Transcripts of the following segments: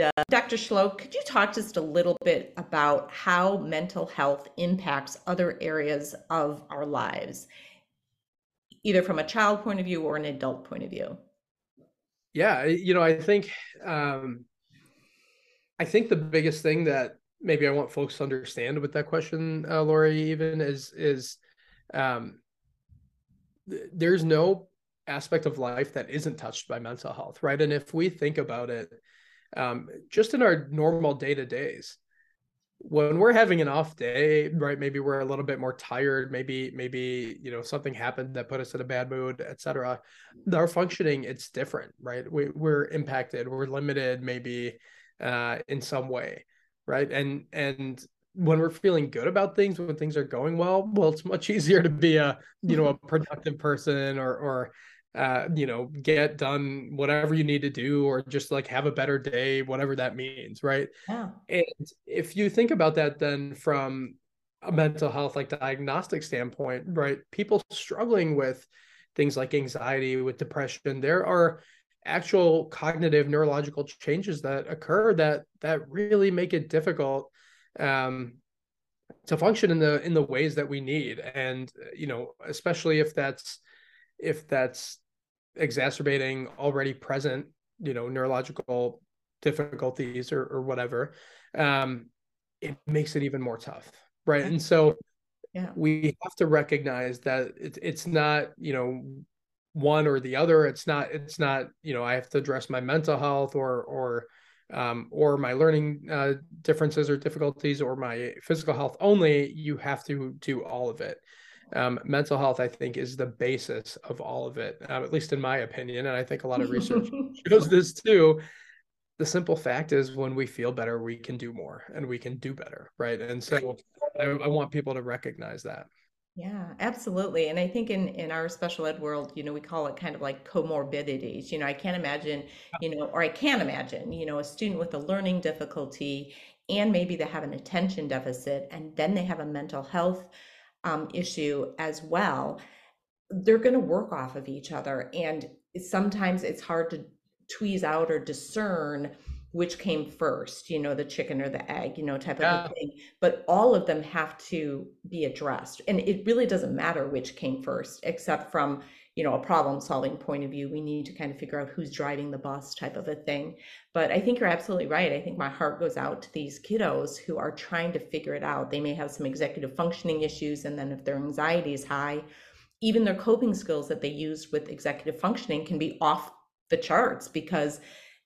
uh, Dr. Shlok, could you talk just a little bit about how mental health impacts other areas of our lives, either from a child point of view or an adult point of view? Yeah, you know, I think um, I think the biggest thing that maybe I want folks to understand with that question, uh, Laurie, even is is um, th- there's no aspect of life that isn't touched by mental health, right? And if we think about it, um, just in our normal day to days, when we're having an off day, right? Maybe we're a little bit more tired. Maybe maybe you know something happened that put us in a bad mood, etc. Our functioning it's different, right? We, we're impacted. We're limited, maybe uh, in some way, right? And and when we're feeling good about things, when things are going well, well, it's much easier to be a you know a productive person or or uh, you know, get done whatever you need to do, or just like have a better day, whatever that means, right? Yeah. And if you think about that, then from a mental health like diagnostic standpoint, right? People struggling with things like anxiety, with depression, there are actual cognitive neurological changes that occur that that really make it difficult um, to function in the in the ways that we need and you know especially if that's if that's exacerbating already present, you know, neurological difficulties or, or whatever, um, it makes it even more tough. Right. And so yeah. we have to recognize that it, it's not, you know, one or the other. It's not, it's not, you know, I have to address my mental health or, or, um, or my learning uh, differences or difficulties or my physical health only. You have to do all of it um, mental health, I think, is the basis of all of it, uh, at least in my opinion. And I think a lot of research shows this too. The simple fact is, when we feel better, we can do more and we can do better. Right. And so I, I want people to recognize that. Yeah, absolutely. And I think in in our special ed world, you know, we call it kind of like comorbidities. You know, I can't imagine, you know, or I can't imagine, you know, a student with a learning difficulty and maybe they have an attention deficit and then they have a mental health um, issue as well, they're going to work off of each other. And sometimes it's hard to tweeze out or discern which came first, you know, the chicken or the egg, you know, type of thing. But all of them have to be addressed. And it really doesn't matter which came first, except from, you know, a problem solving point of view. We need to kind of figure out who's driving the bus type of a thing. But I think you're absolutely right. I think my heart goes out to these kiddos who are trying to figure it out. They may have some executive functioning issues. And then if their anxiety is high, even their coping skills that they use with executive functioning can be off the charts because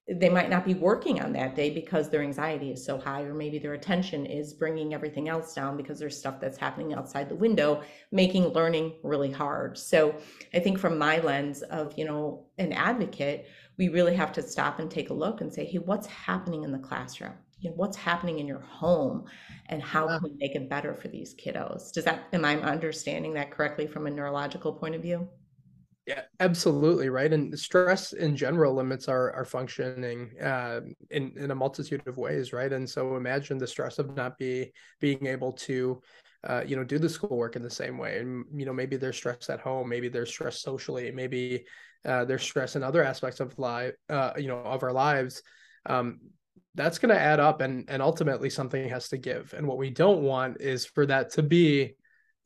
they might not be working on that day because their anxiety is so high or maybe their attention is bringing everything else down because there's stuff that's happening outside the window making learning really hard. So i think from my lens of you know an advocate we really have to stop and take a look and say hey what's happening in the classroom? You know what's happening in your home? And how can we make it better for these kiddos? Does that am i understanding that correctly from a neurological point of view yeah, absolutely right. And stress in general limits our our functioning uh, in in a multitude of ways, right? And so imagine the stress of not be being able to, uh, you know, do the schoolwork in the same way. And you know, maybe there's stress at home, maybe there's stress socially, maybe uh, there's stress in other aspects of life, uh, you know, of our lives. Um, that's going to add up, and and ultimately something has to give. And what we don't want is for that to be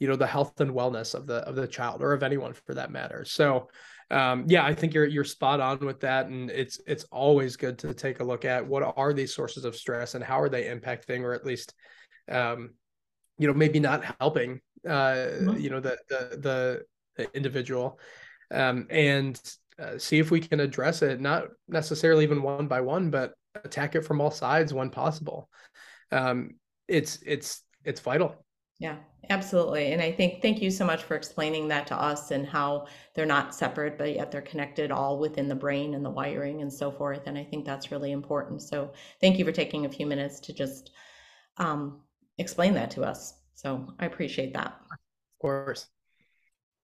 you know the health and wellness of the of the child or of anyone for that matter. So um, yeah i think you're you're spot on with that. And it's it's always good to take a look at what are these sources of stress and how are they impacting or at least um, you know maybe not helping uh, mm-hmm. you know the the the, the individual. Um, and uh, see if we can address it not necessarily even one by one but attack it from all sides when possible. Um, it's it's it's vital. Yeah, absolutely. And I think thank you so much for explaining that to us and how they're not separate, but yet they're connected all within the brain and the wiring and so forth. And I think that's really important. So thank you for taking a few minutes to just um, explain that to us. So I appreciate that. Of course.